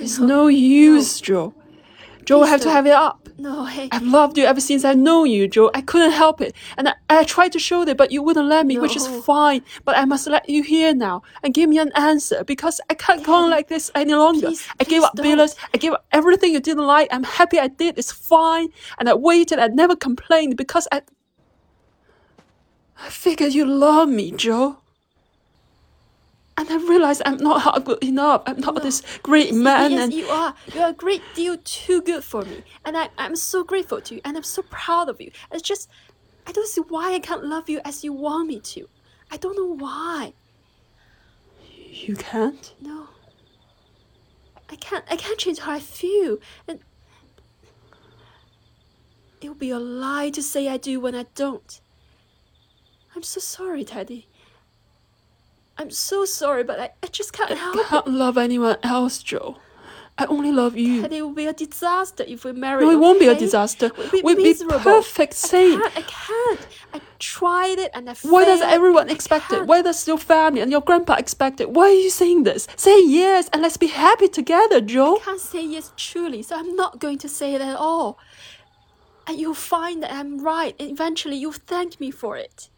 It's no use, Jo. Jo, I have to have it up. No, hey. I've loved you ever since I know you, Jo. I couldn't help it. And I, I tried to show it, but you wouldn't let me, which is fine. But I must let you hear now and give me an answer because I can't go on like this any longer. Please- I gave please up Billis. I gave up everything you didn't like. I'm happy I did. It's fine. And I waited. I never complained because I. I figured you love me, Jo. And I realized I'm not hard good enough. I'm not this great man. yes, and you are. You're a great deal too good for me, and I, I'm so grateful to you, and I'm so proud of you. It's just, I don't see why I can't love you as you want me to. I don't know why. you can't. No. I can't. I can't change how I feel, and it would be a lie to say I do when I don't. I'm so sorry, Teddy. I'm so sorry, but I, I just can't help I it. can't love anyone else, Jo. I only love you. And it will be a disaster if we marry. No, it won't be a disaster. We'll be We'll be perfect I can't. I can't. I tried it and I failed. Why does everyone I expect it? can't. Why does your family and your grandpa expect it? Why are you saying this? Say yes and let's be happy together, Jo. I can't say yes truly, so I'm not going to say it at all. And you'll find that I'm right, and eventually you'll thank me for it.